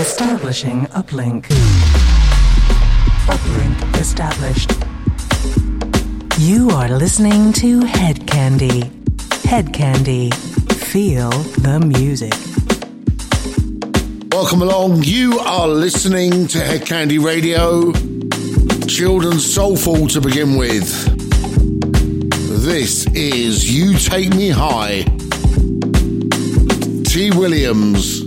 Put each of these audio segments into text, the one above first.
Establishing uplink. Uplink established. You are listening to Hedkandi. Head Candy. Feel the music. Welcome along. You are listening to Hedkandi Radio. Children's Soulful to begin with. This is You Take Me High. T. Williams.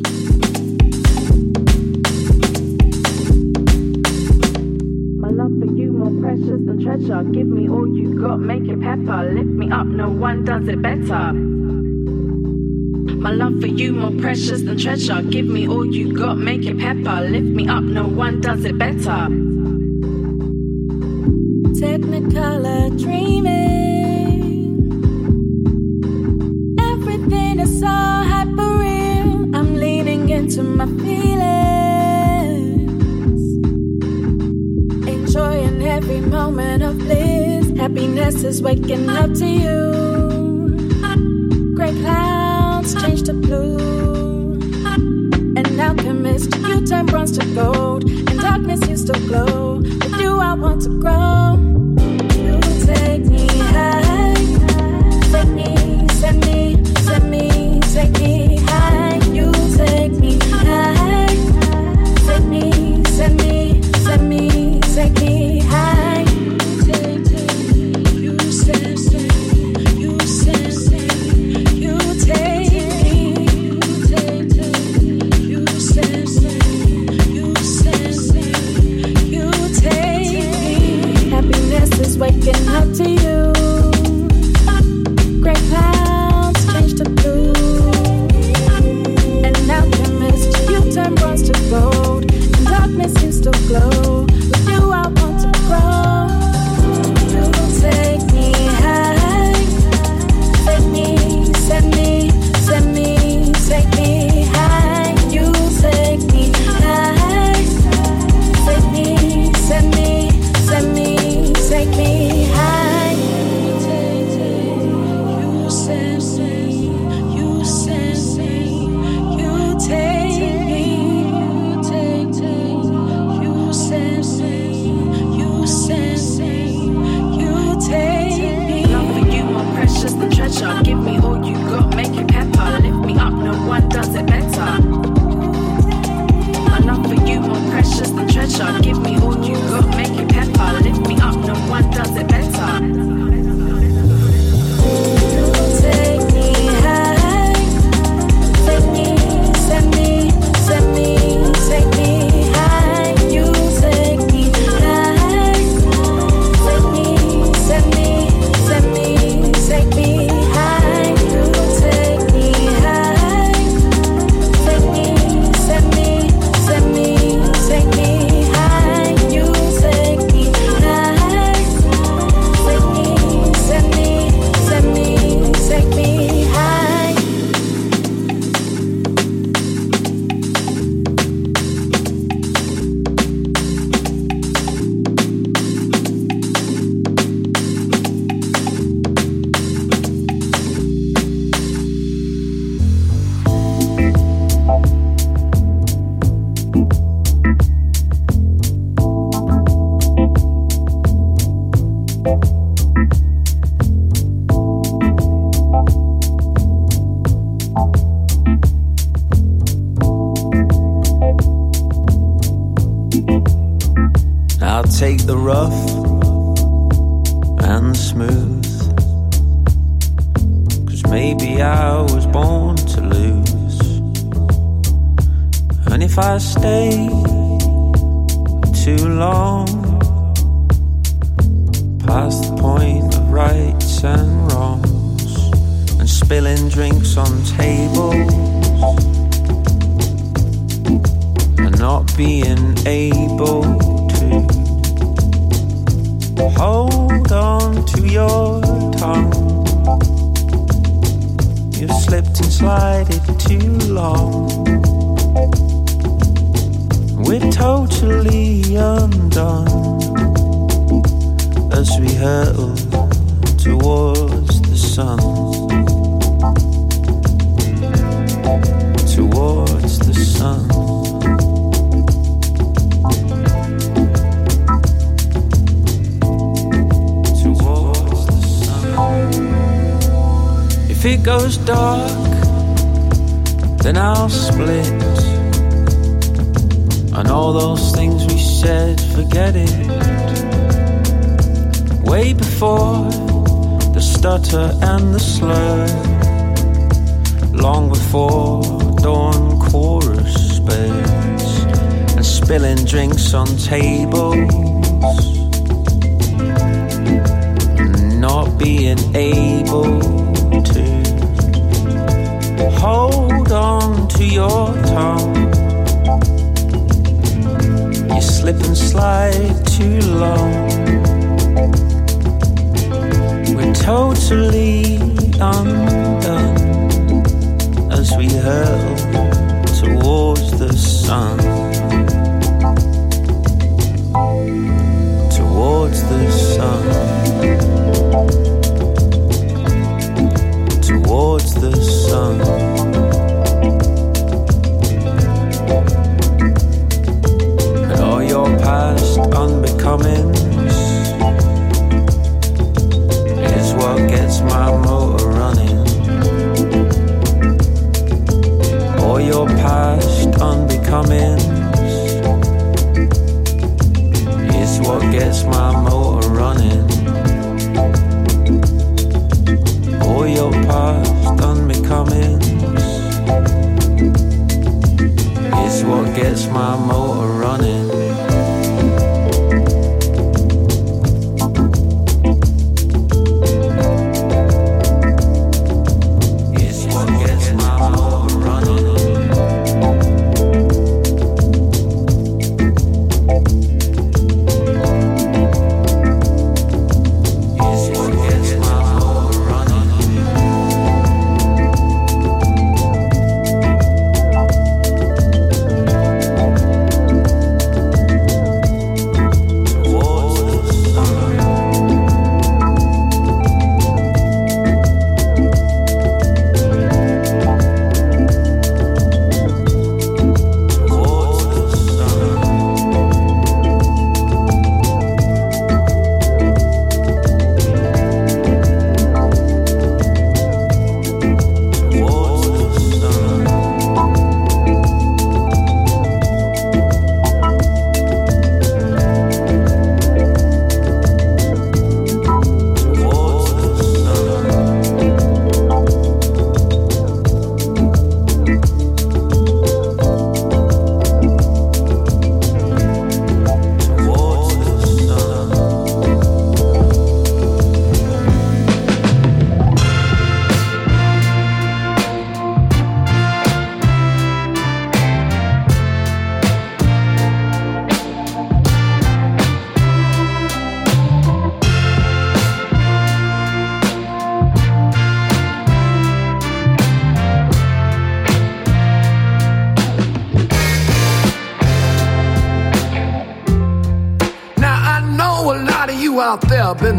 pepper. Lift me up, no one does it better. My love for you more precious than treasure. Give me all you got, make it pepper. Lift me up, no one does it better. Technicolor dreaming. Everything is so hyper real. I'm leaning into my feelings, enjoying every moment of bliss. Happiness is waking up to you. Gray clouds change to blue. An alchemist, you turn bronze to gold, and darkness used to glow. With you, I want to grow.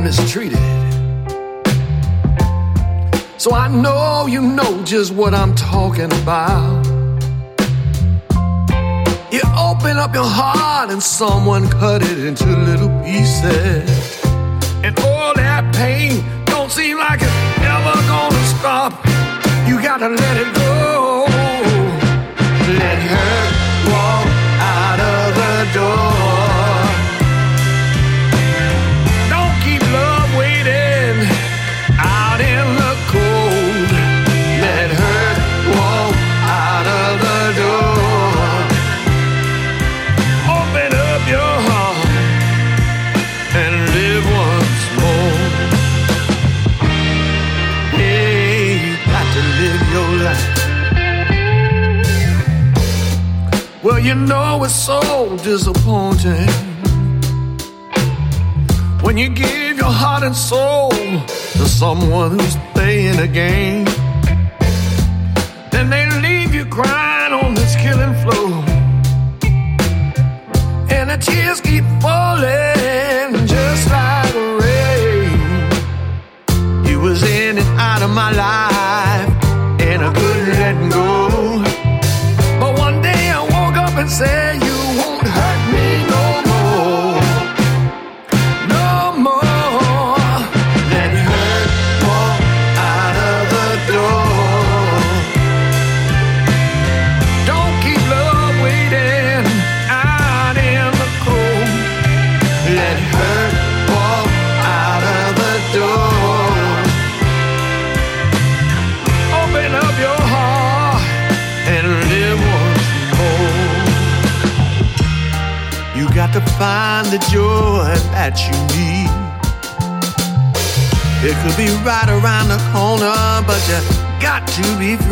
mistreated. So I know you know just what I'm talking about. You open up your heart and someone cut it into little pieces. And all that pain don't seem like it's ever gonna stop. You gotta let it go. Let you know it's so disappointing when you give your heart and soul to someone who's playing a game. To be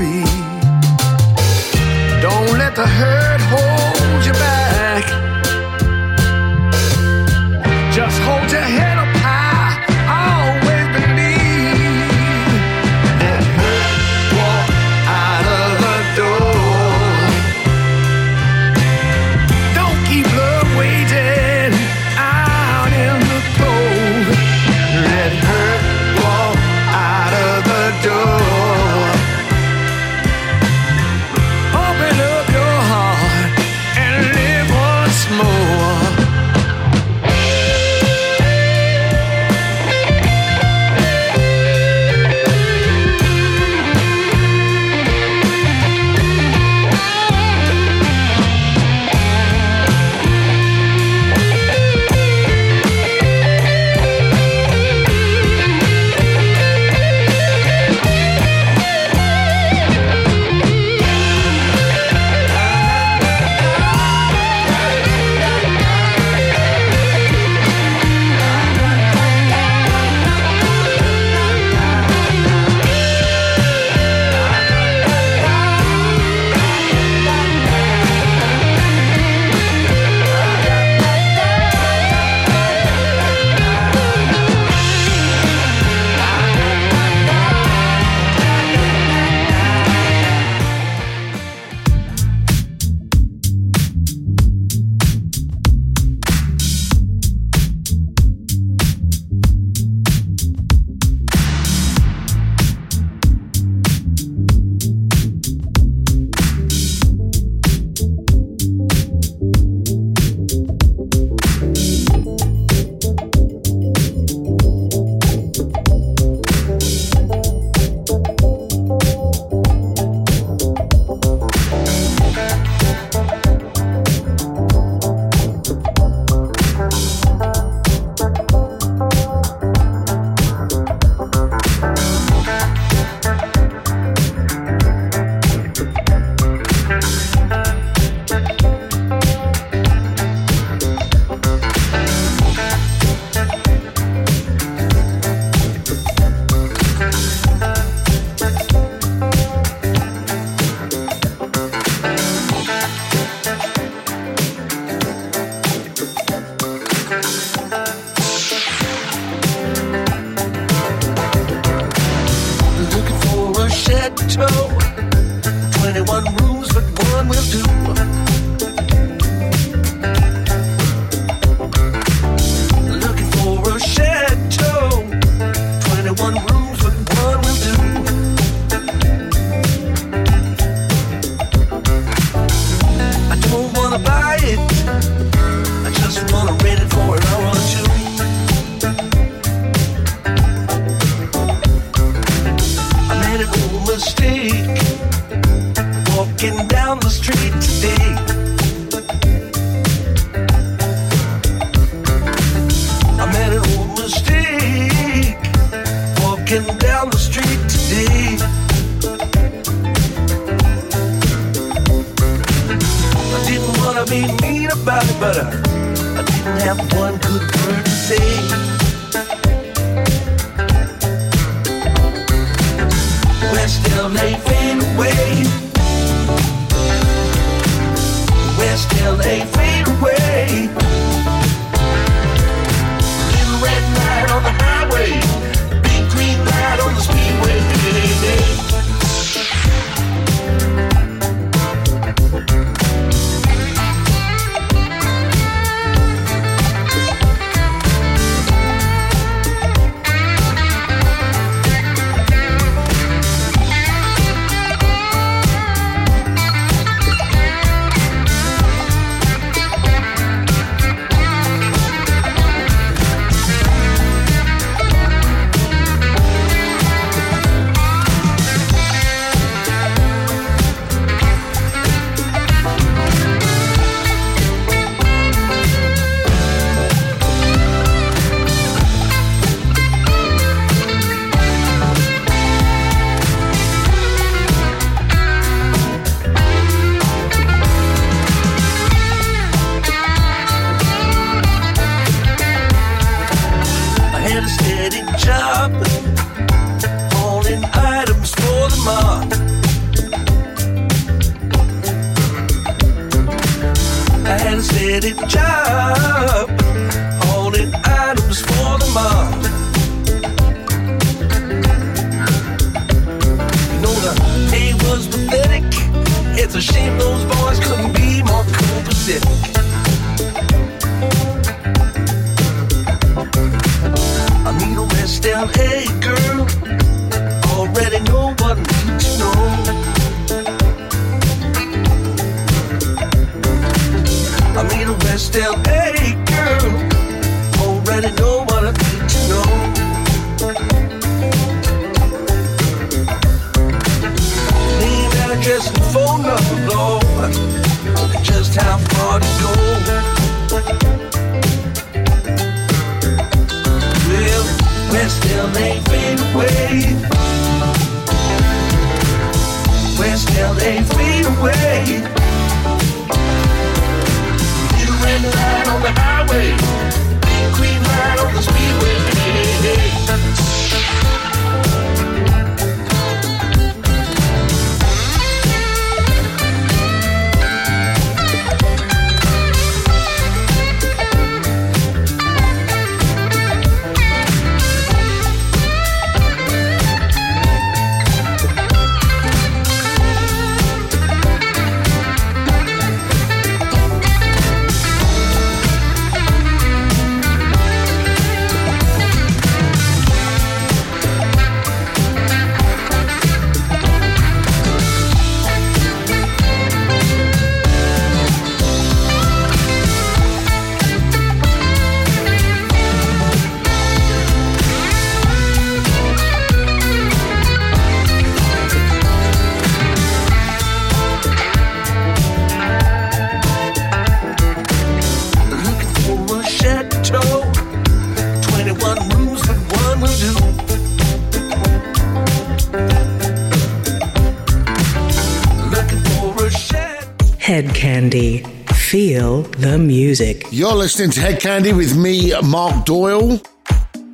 You're listening to Hedkandi with me, Mark Doyle.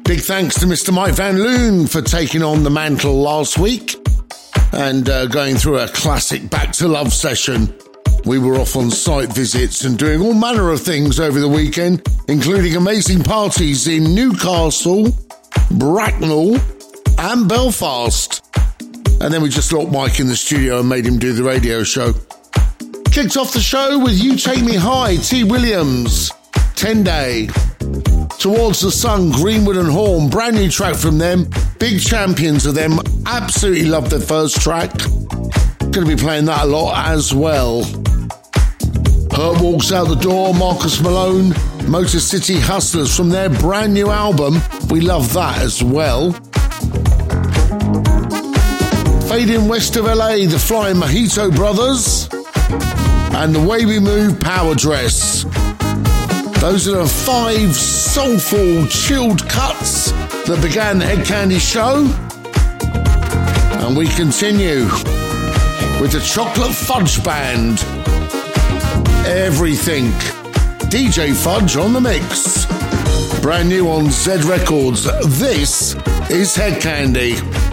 Big thanks to Mr. Mike Van Loon for taking on the mantle last week and uh, going through a classic Back to Love session. We were off on site visits and doing all manner of things over the weekend, including amazing parties in Newcastle, Bracknell, and Belfast. And then we just locked Mike in the studio and made him do the radio show. Kicked off the show with You Take Me High, T. Williams, 10 Day. Towards the Sun, Greenwood and Horn, brand new track from them. Big champions of them. Absolutely love their first track. Going to be playing that a lot as well. Hurt walks out the door, Marcus Malone, Motor City Hustlers from their brand new album. We love that as well. Fading west of LA, the Flying Mojito Brothers, and the Way We Move Power Dress. Those are the five soulful, chilled cuts that began the Hedkandi show. And we continue with the Chocolate Fudge Band. Everything. DJ Fudge on the mix. Brand new on Z Records. This is Hedkandi.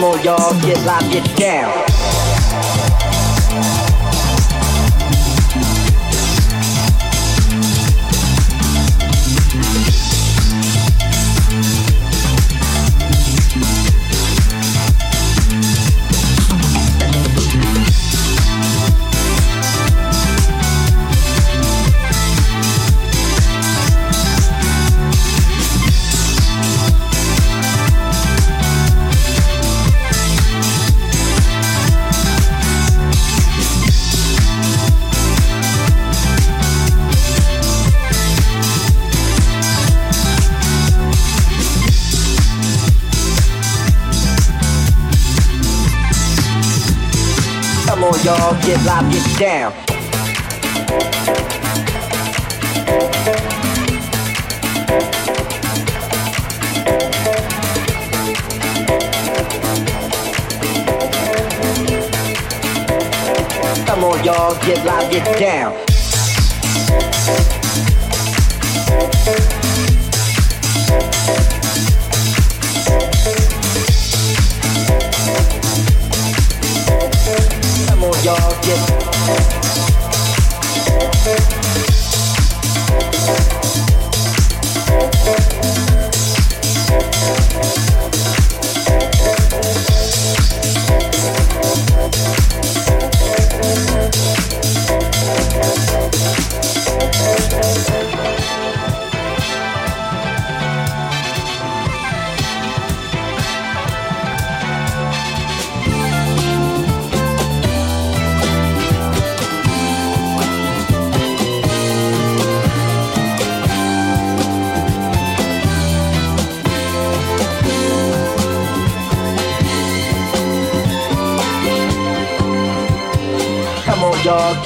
Come on, y'all, get live, get down. Get live, get down. Come on, y'all, get live, get down.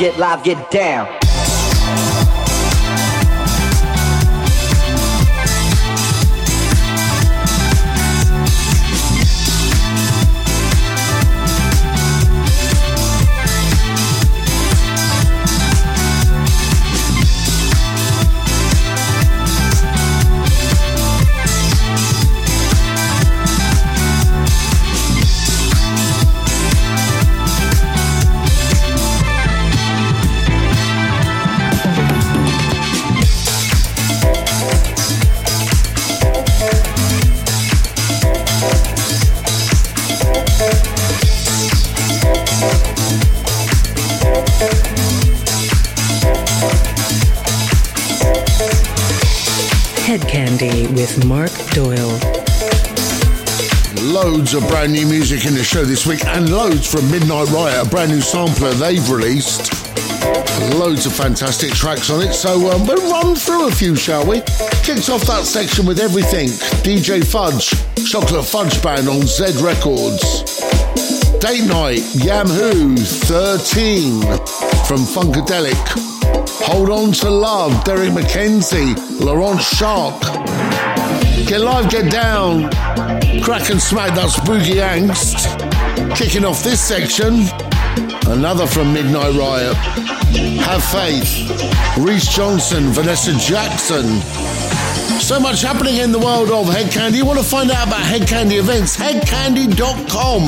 Get live, get down. Loads of brand new music in the show this week, and loads from Midnight Riot, a brand new sampler they've released. Loads of fantastic tracks on it, so um, we'll run through a few, shall we? Kicks off that section with everything DJ Fudge, Chocolate Fudge Band on Z Records. Date Night, Yamhoo, 13 from Funkadelic. Hold On to Love, Derek McKenzie, Laurent Schark. Get Live, Get Down, Crack and Smack, that's Boogie Angst. Kicking off this section, another from Midnight Riot. Have Faith, Reese Johnson, Vanessa Jackson. So much happening in the world of Hedkandi. You want to find out about Hedkandi events? Hedkandi.com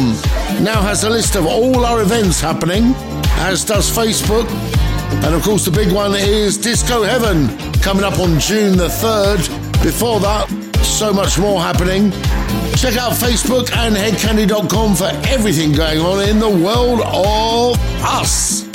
now has a list of all our events happening, as does Facebook. And of course, the big one is Disco Heaven coming up on June the 3rd. Before that, so much more happening. Check out Facebook and hedkandi.com for everything going on in the world of us.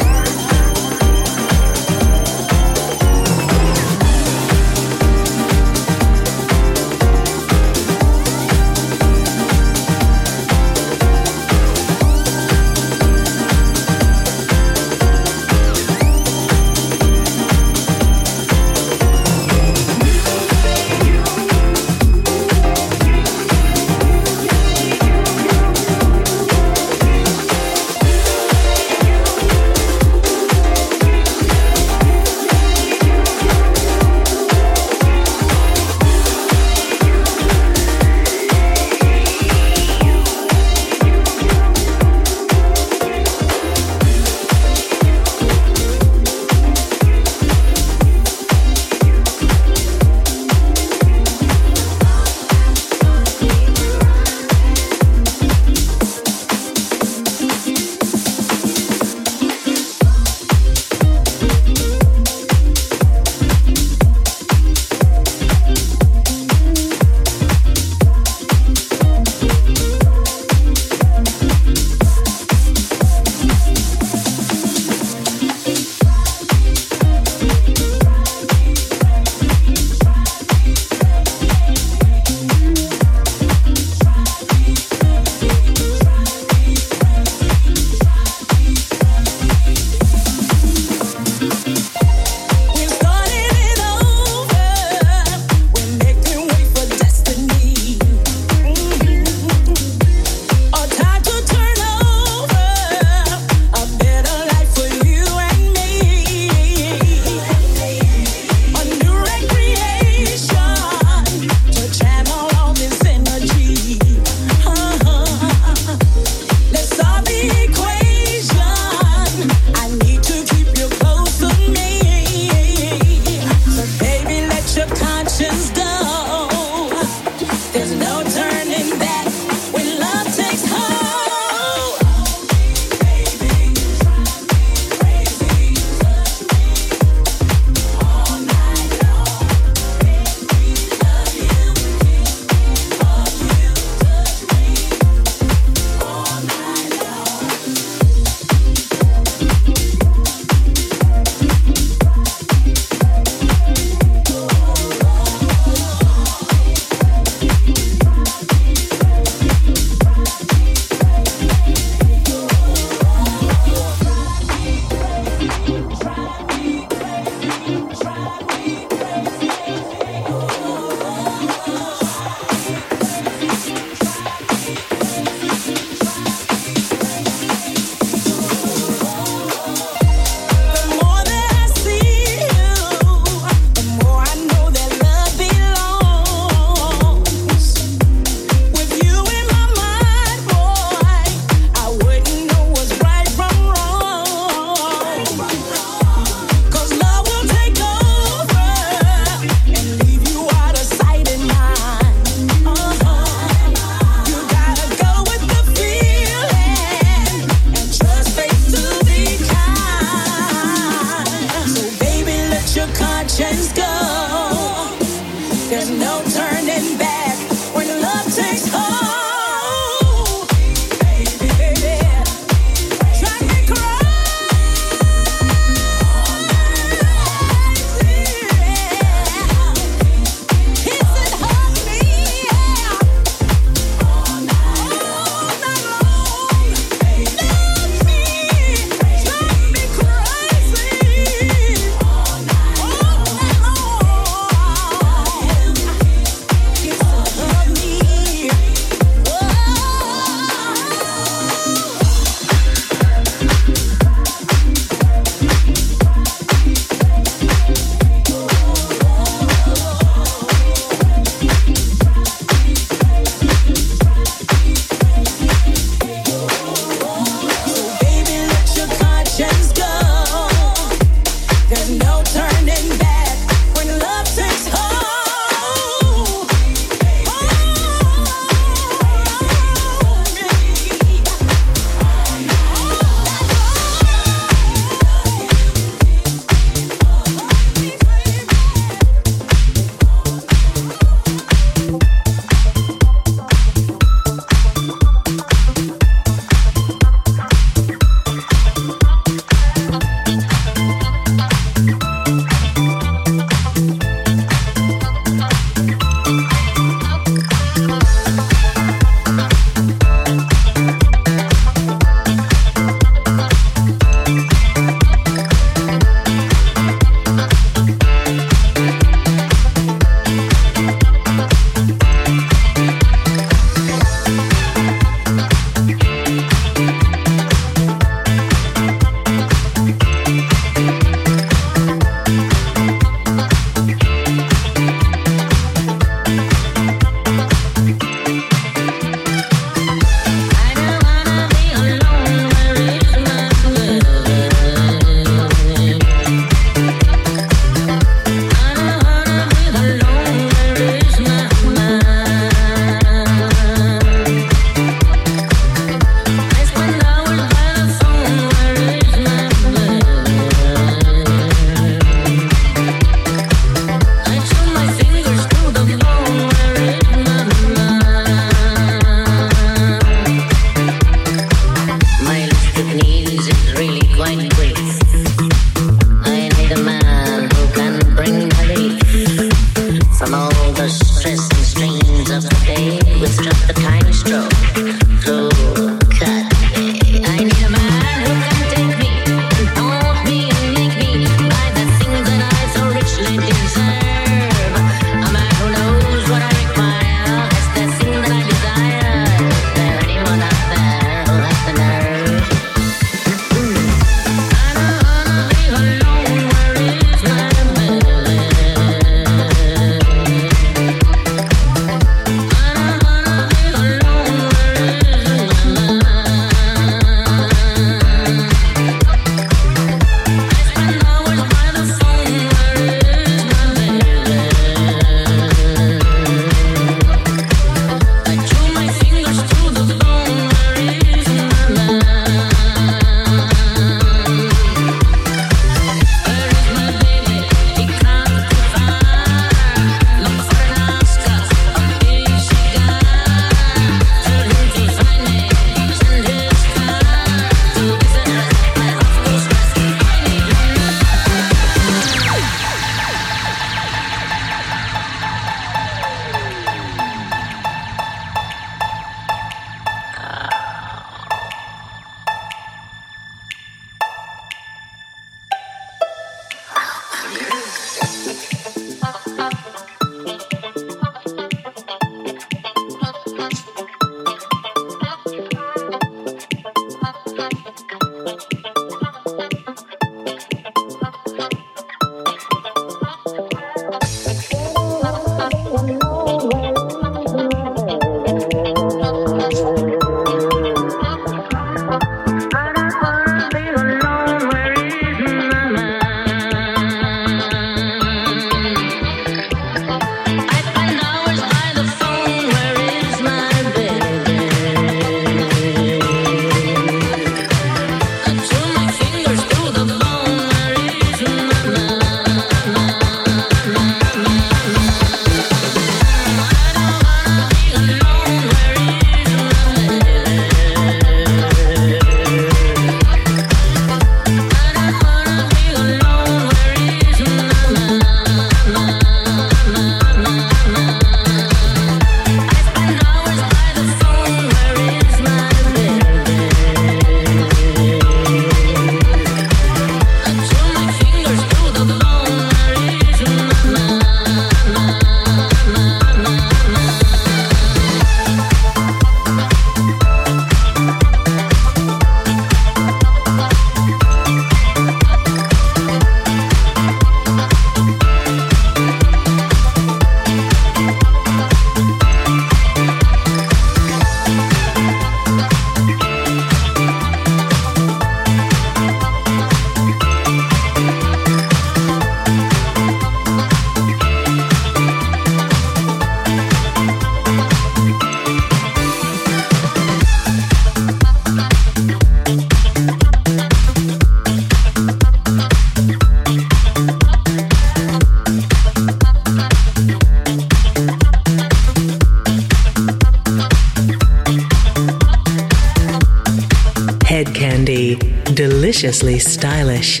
Deliciously stylish.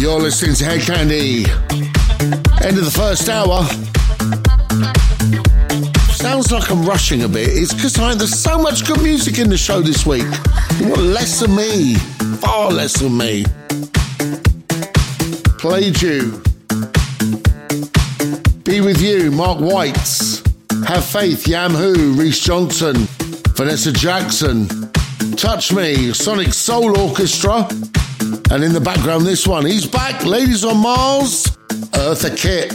You're listening to Hedkandi. End of the first hour. Sounds like I'm rushing a bit. It's because there's so much good music in the show this week. You want less of me, far less of me. Played you. Be with you, Mark Whites. Have faith, Yam Who, Reese Johnson, Vanessa Jackson. Touch Me, Sonic Soul Orchestra. And in the background, this one. He's back, Ladies on Mars, Eartha Kitt.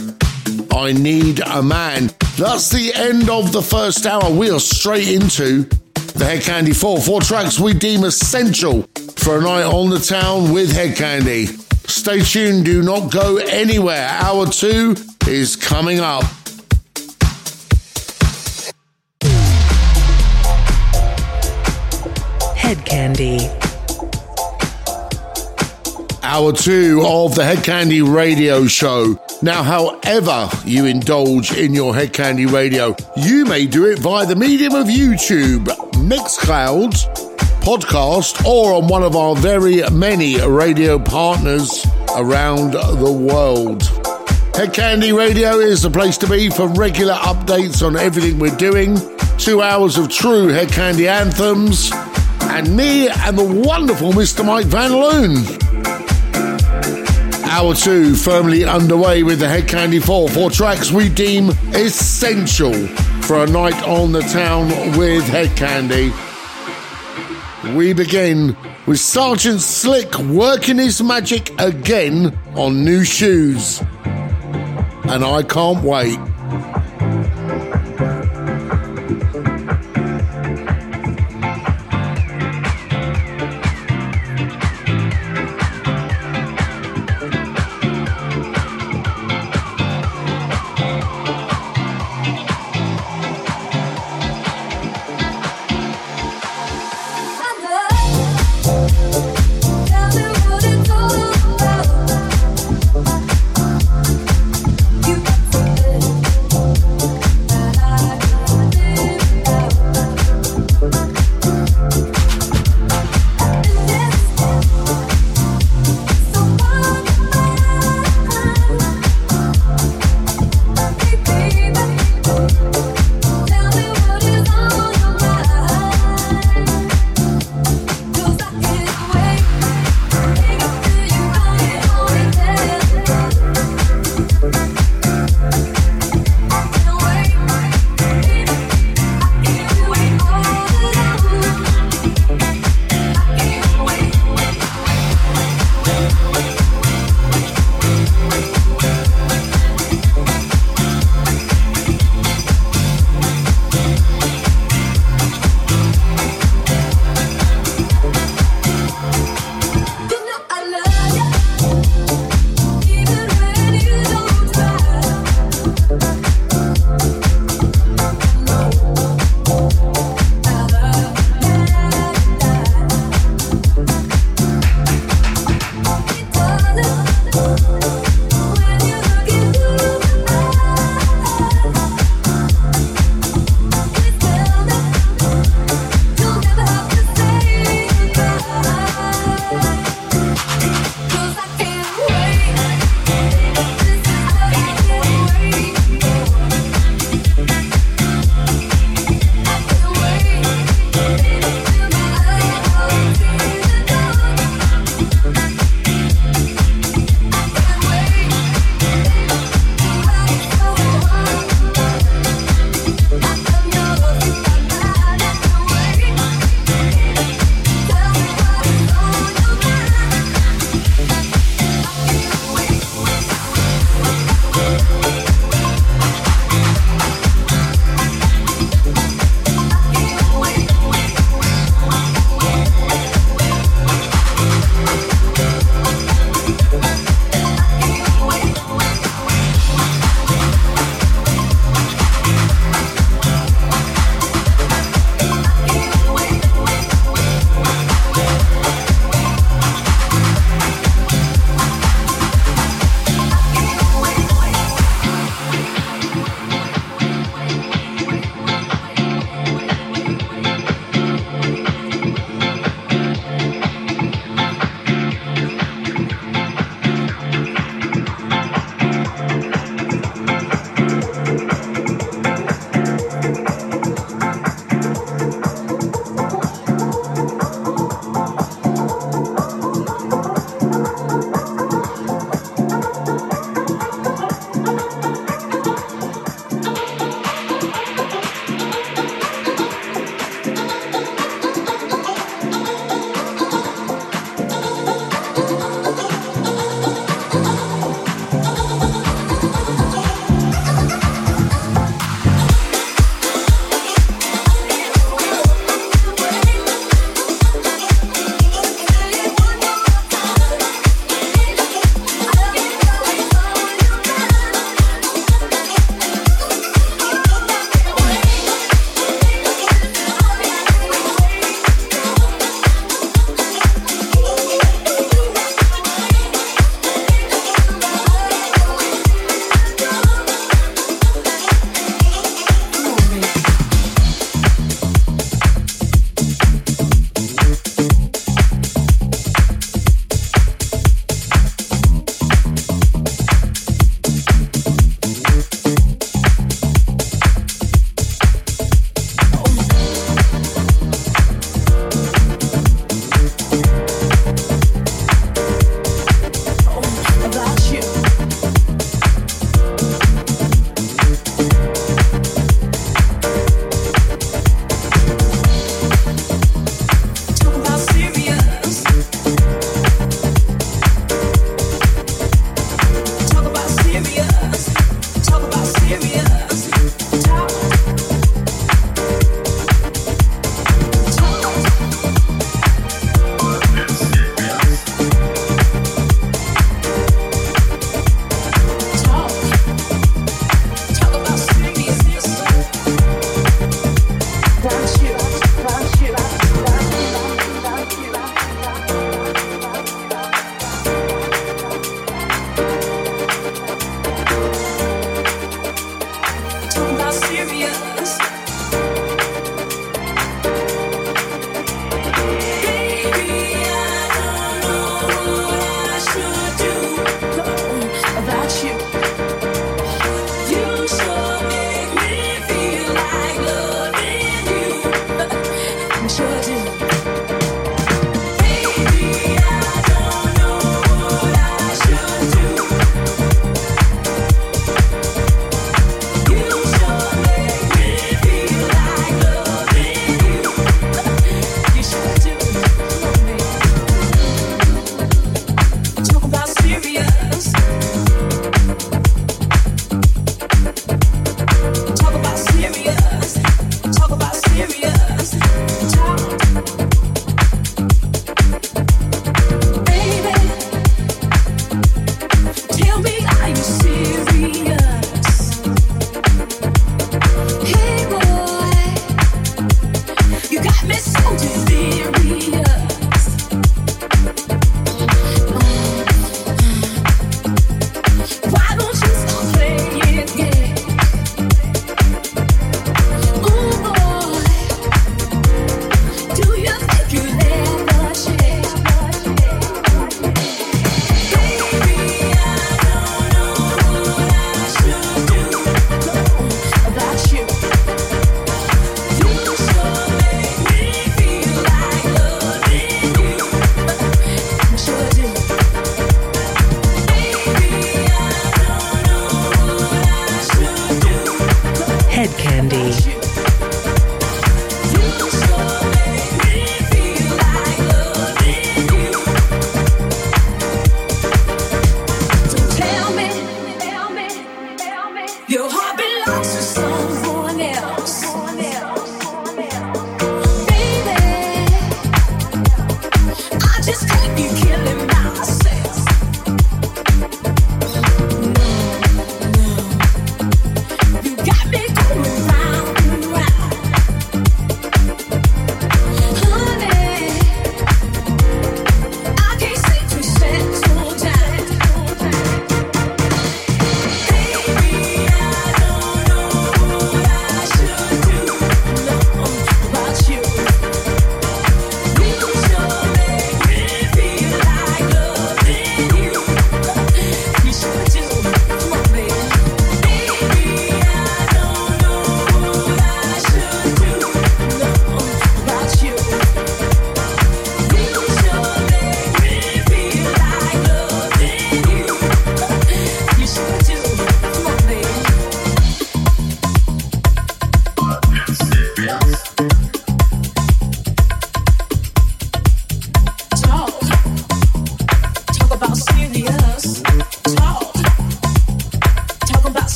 I Need a Man. That's the end of the first hour. We are straight into the Hedkandi 4. Four tracks we deem essential for a night on the town with Hedkandi. Stay tuned, do not go anywhere. Hour two is coming up. Hedkandi. Hour two of the Hedkandi Radio Show. Now, however you indulge in your Hedkandi Radio, you may do it via the medium of YouTube, Mixcloud, podcast, or on one of our very many radio partners around the world. Hedkandi Radio is the place to be for regular updates on everything we're doing. Two hours of true Hedkandi anthems. And me and the wonderful Mr. Mike Van Loon. Hour two firmly underway with the Hedkandi 4. Four tracks we deem essential for a night on the town with Hedkandi. We begin with Sergeant Slick working his magic again on new shoes. And I can't wait.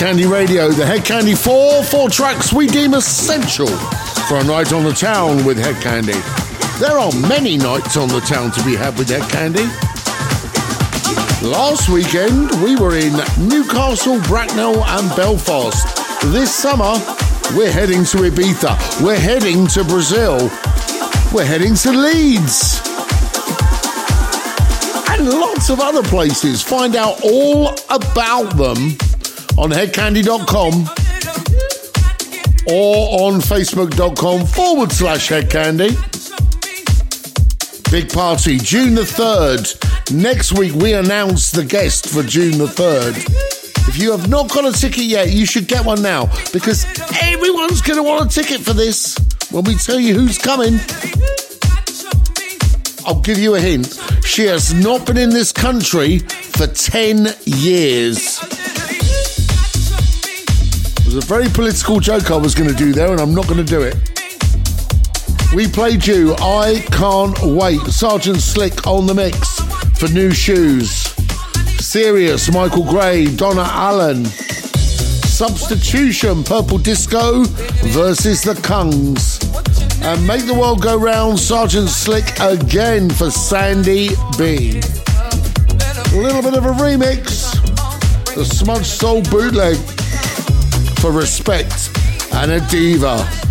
Candy Radio, the Hedkandi 4, four tracks we deem essential for a night on the town with Hedkandi. There are many nights on the town to be had with Hedkandi. Last weekend, we were in Newcastle, Bracknell, and Belfast. This summer, we're heading to Ibiza. We're heading to Brazil. We're heading to Leeds. And lots of other places. Find out all about them on hedkandi.com or on facebook.com forward slash hedkandi. Big party, June the 3rd. Next week, we announce the guest for June the 3rd. If you have not got a ticket yet, you should get one now because everyone's going to want a ticket for this when we tell you who's coming. I'll give you a hint. She has not been in this country for 10 years. Was a very political joke I was going to do there, and I'm not going to do it. We played you I Can't Wait. Sergeant Slick on the mix for New Shoes. Serious, Michael Gray, Donna Allen. Substitution, Purple Disco versus the Kungs. And Make the World Go Round, Sergeant Slick again for Sandy B. A little bit of a remix. The Smudge Soul bootleg for Respect and a Diva.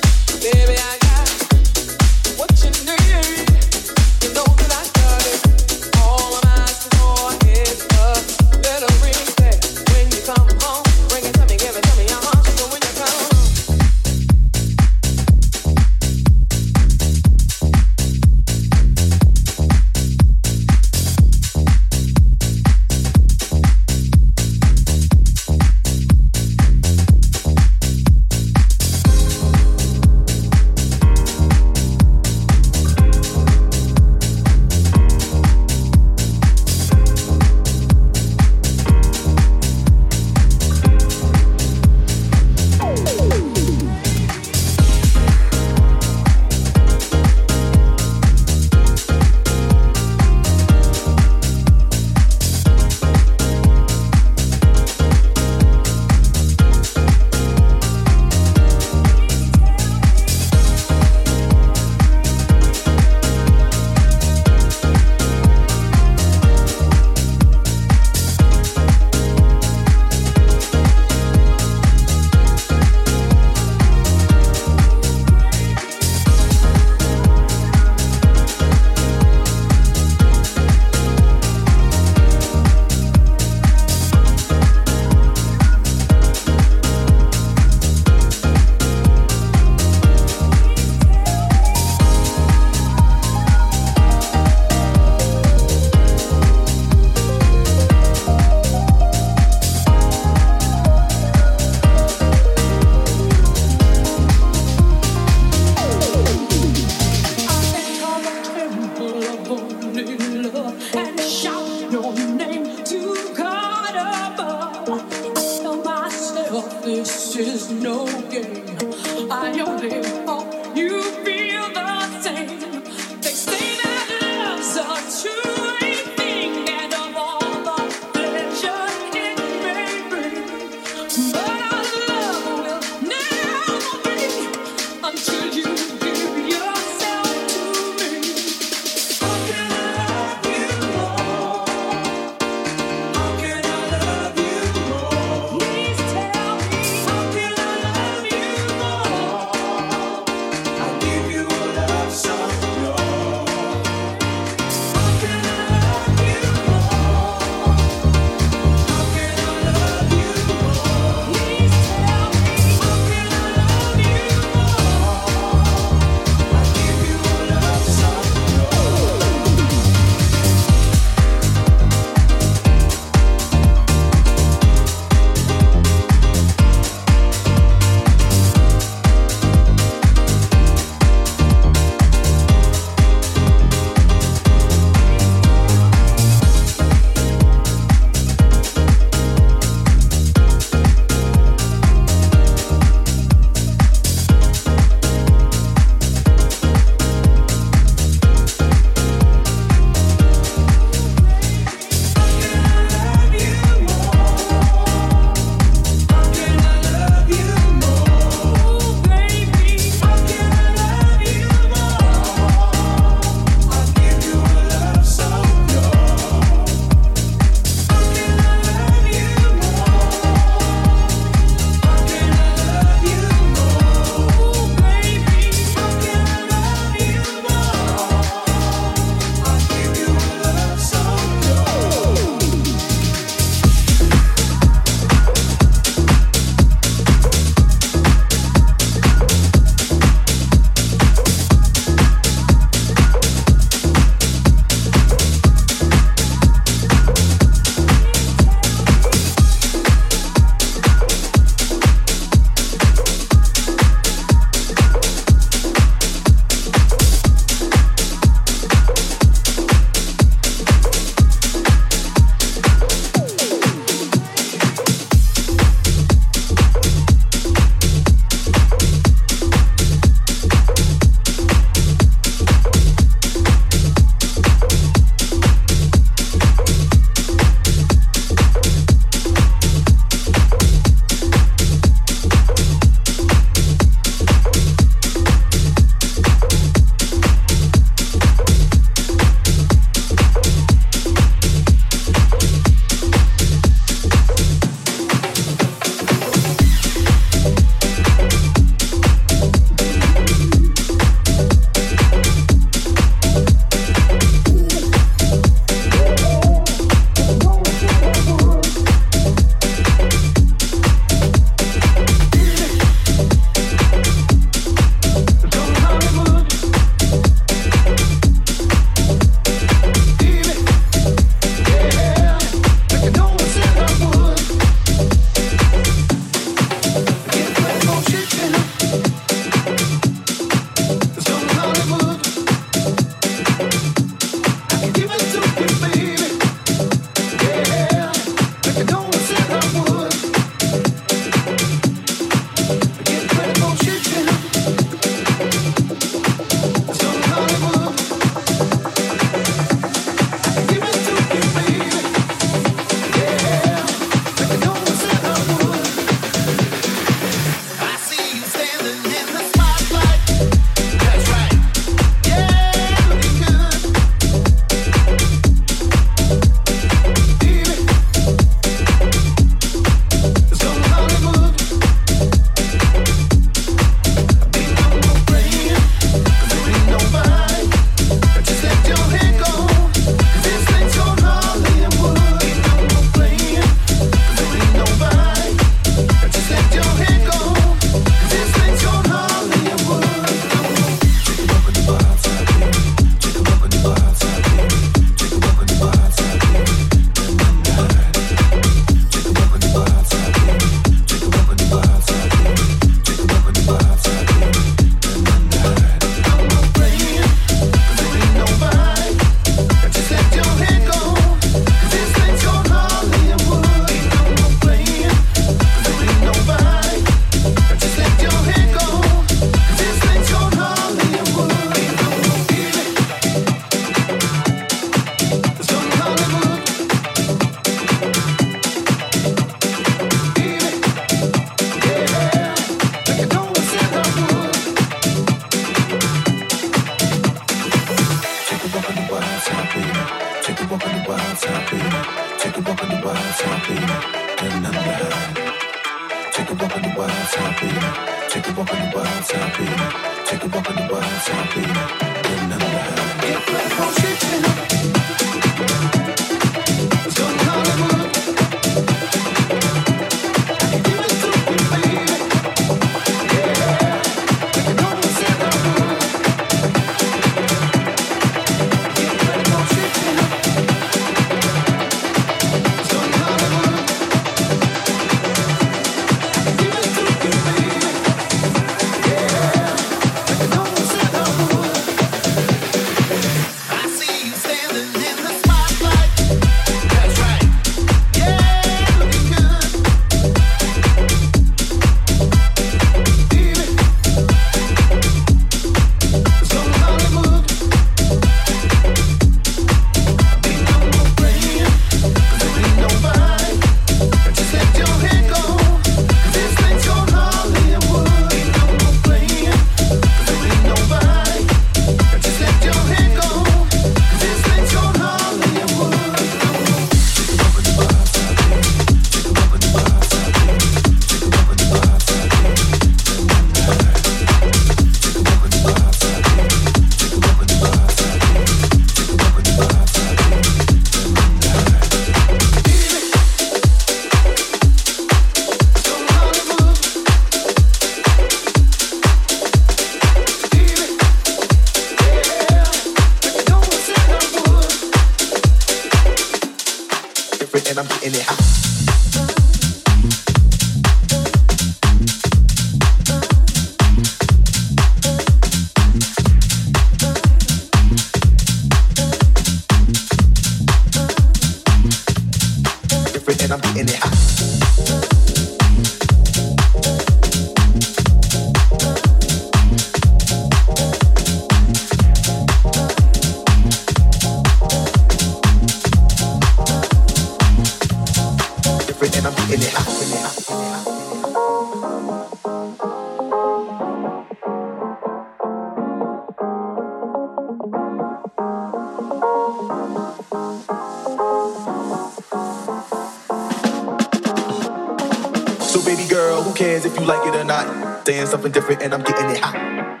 Something different and I'm getting it hot.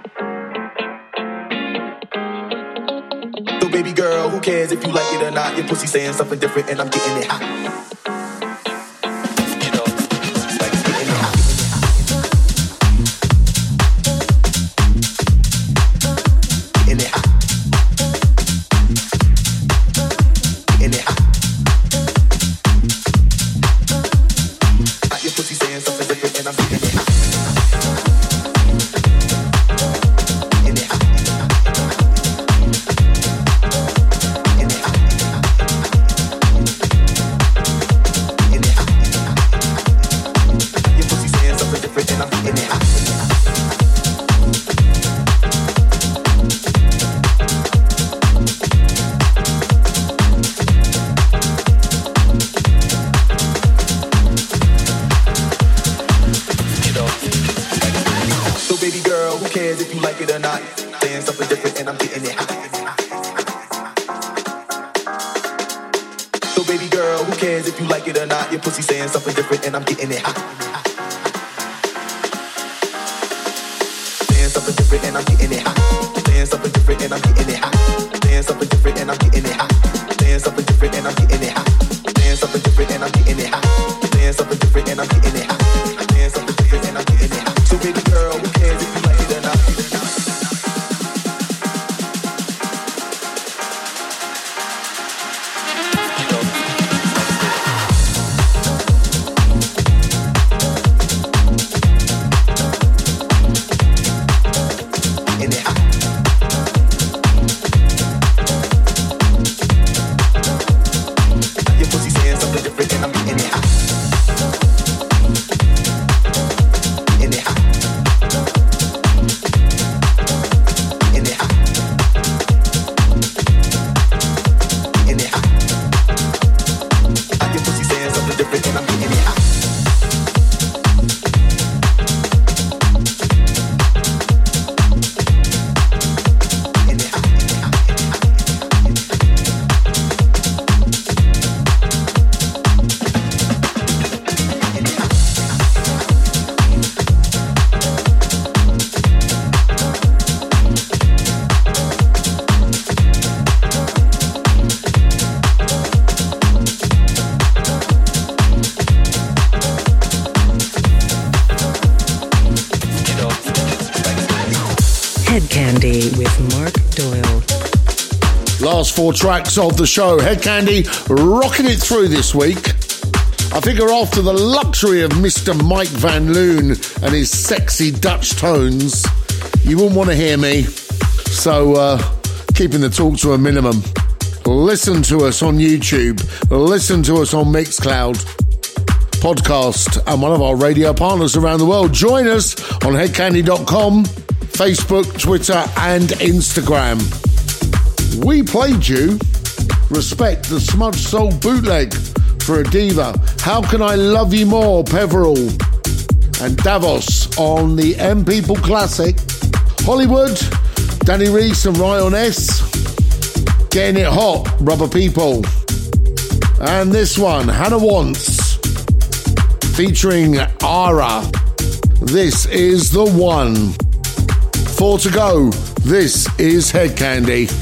So baby girl, who cares if you like it or not? Your pussy saying something different and I'm getting it hot. it hot. Hands up different and I'm getting it hot. Four tracks of the show. Hedkandi rocking it through this week. I figure after the luxury of Mr. Mike Van Loon and his sexy Dutch tones, you wouldn't want to hear me. So, uh, keeping the talk to a minimum. Listen to us on YouTube. Listen to us on Mixcloud podcast and one of our radio partners around the world. Join us on hedkandi.com, Facebook, Twitter, and Instagram. We played you Respect the Smudge Soul bootleg for a diva. How can I love you more, Peveril? And Davos on the M People Classic. Hollywood, Danny Reese and Ryan S. Getting it hot, Rubber People. And this one, Hannah Wants, featuring Ara. This is the one. Four to go. This is Hedkandi.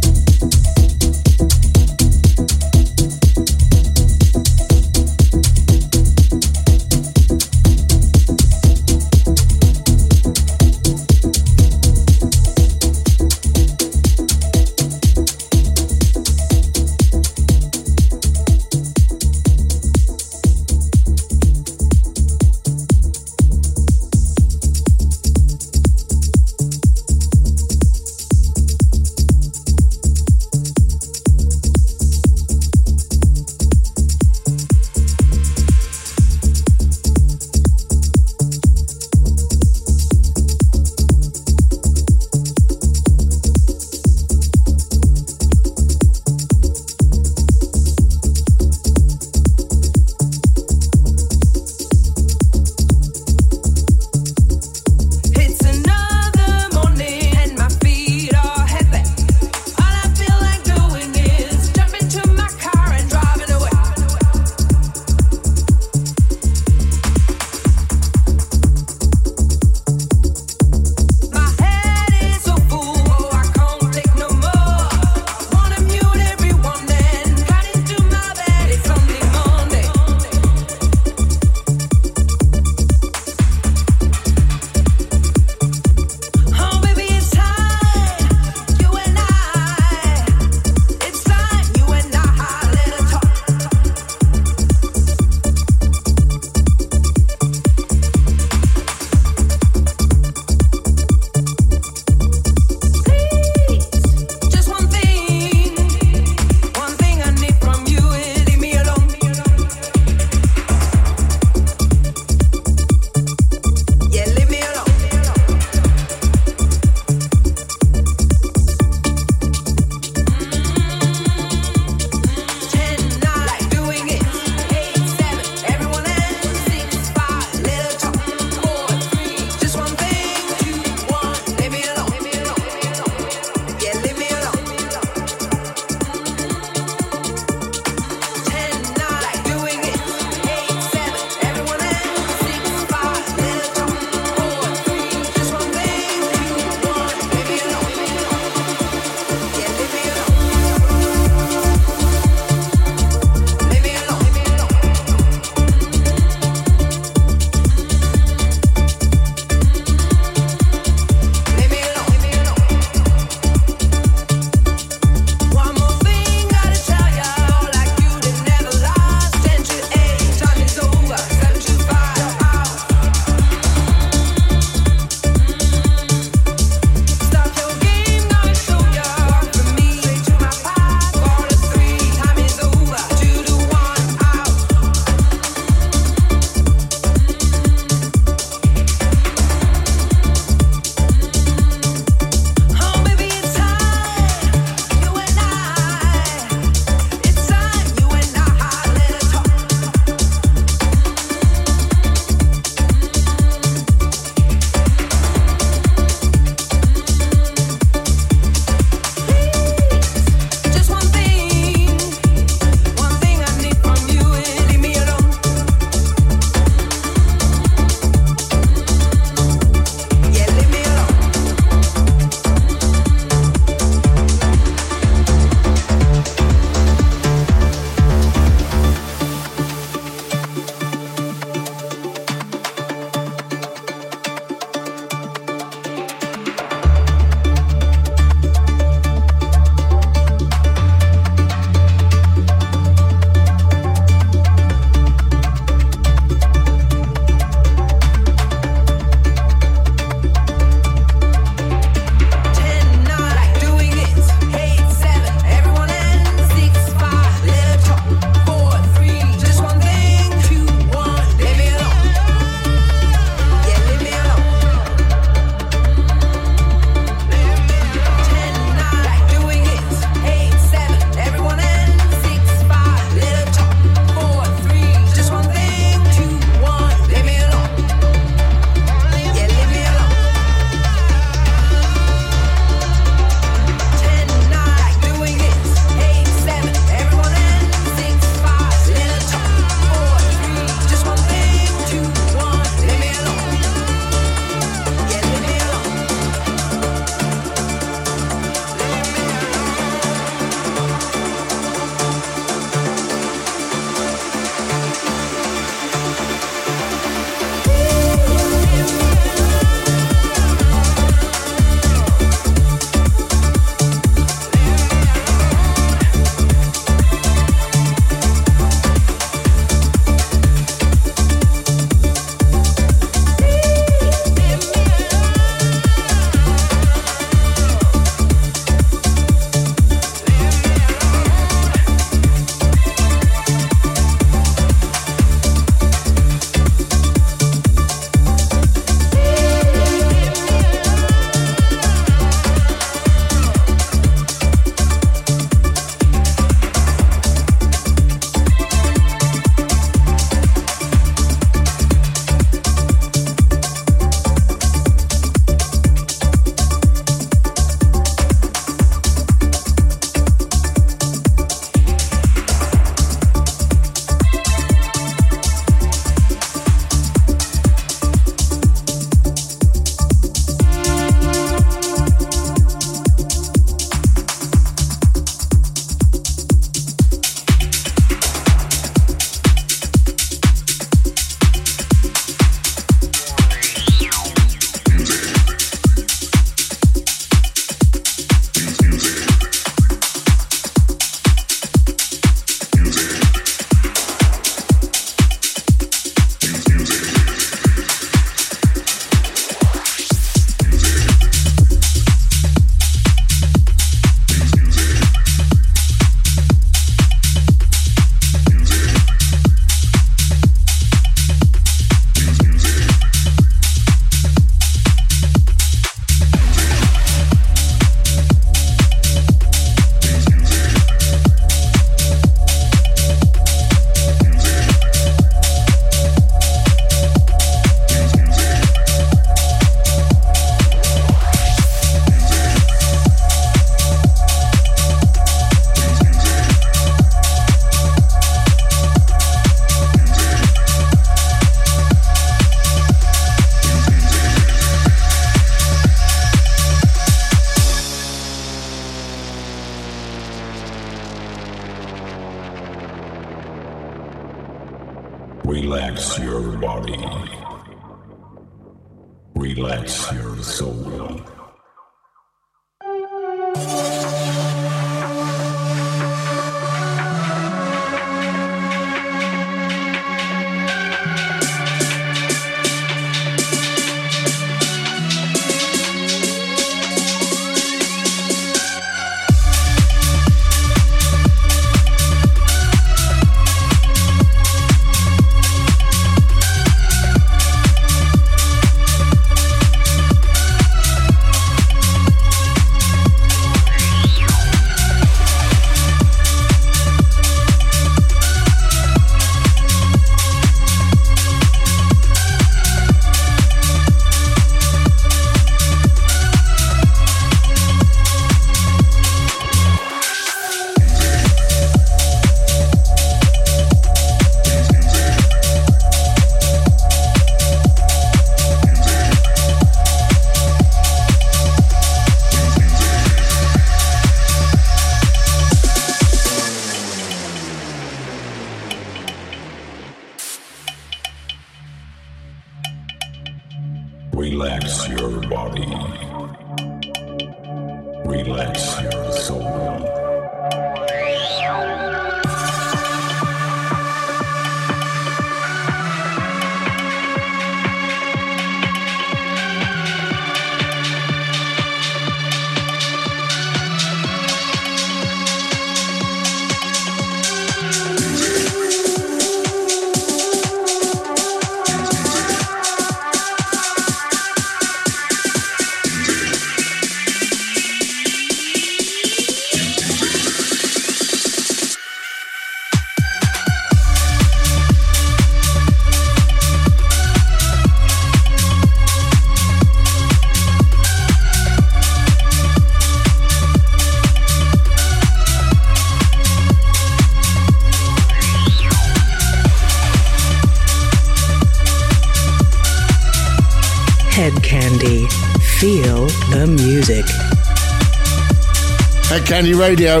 Candy Radio.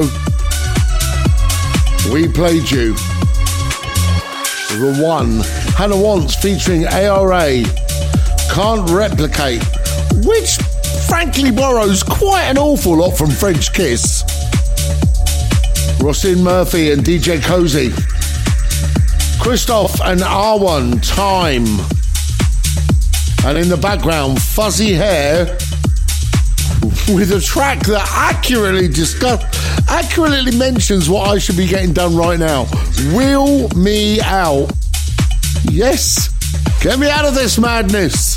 We played you. The one. Hannah Wants featuring ARA. Can't replicate. Which frankly borrows quite an awful lot from French Kiss. Róisín Murphy and DJ Koze. Christoph and R1 Time. And in the background, Fuzzy Hair with a track that accurately discuss accurately mentions what I should be getting done right now. Wheel me out. Yes. Get me out of this madness.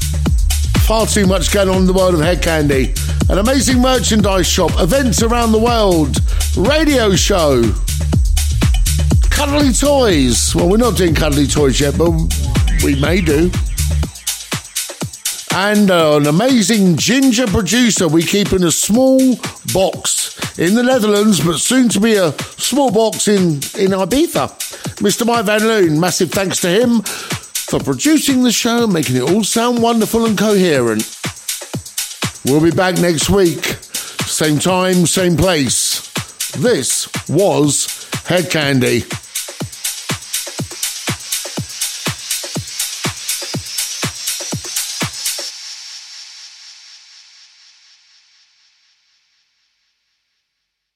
Far too much going on in the world of Hedkandi. An amazing merchandise shop, events around the world, radio show, cuddly toys. Well, we're not doing cuddly toys yet, but we may do and uh, an amazing ginger producer we keep in a small box in the Netherlands, but soon to be a small box in, in Ibiza. Mr. Mike Van Loon, massive thanks to him for producing the show, making it all sound wonderful and coherent. We'll be back next week, same time, same place. This was Hedkandi.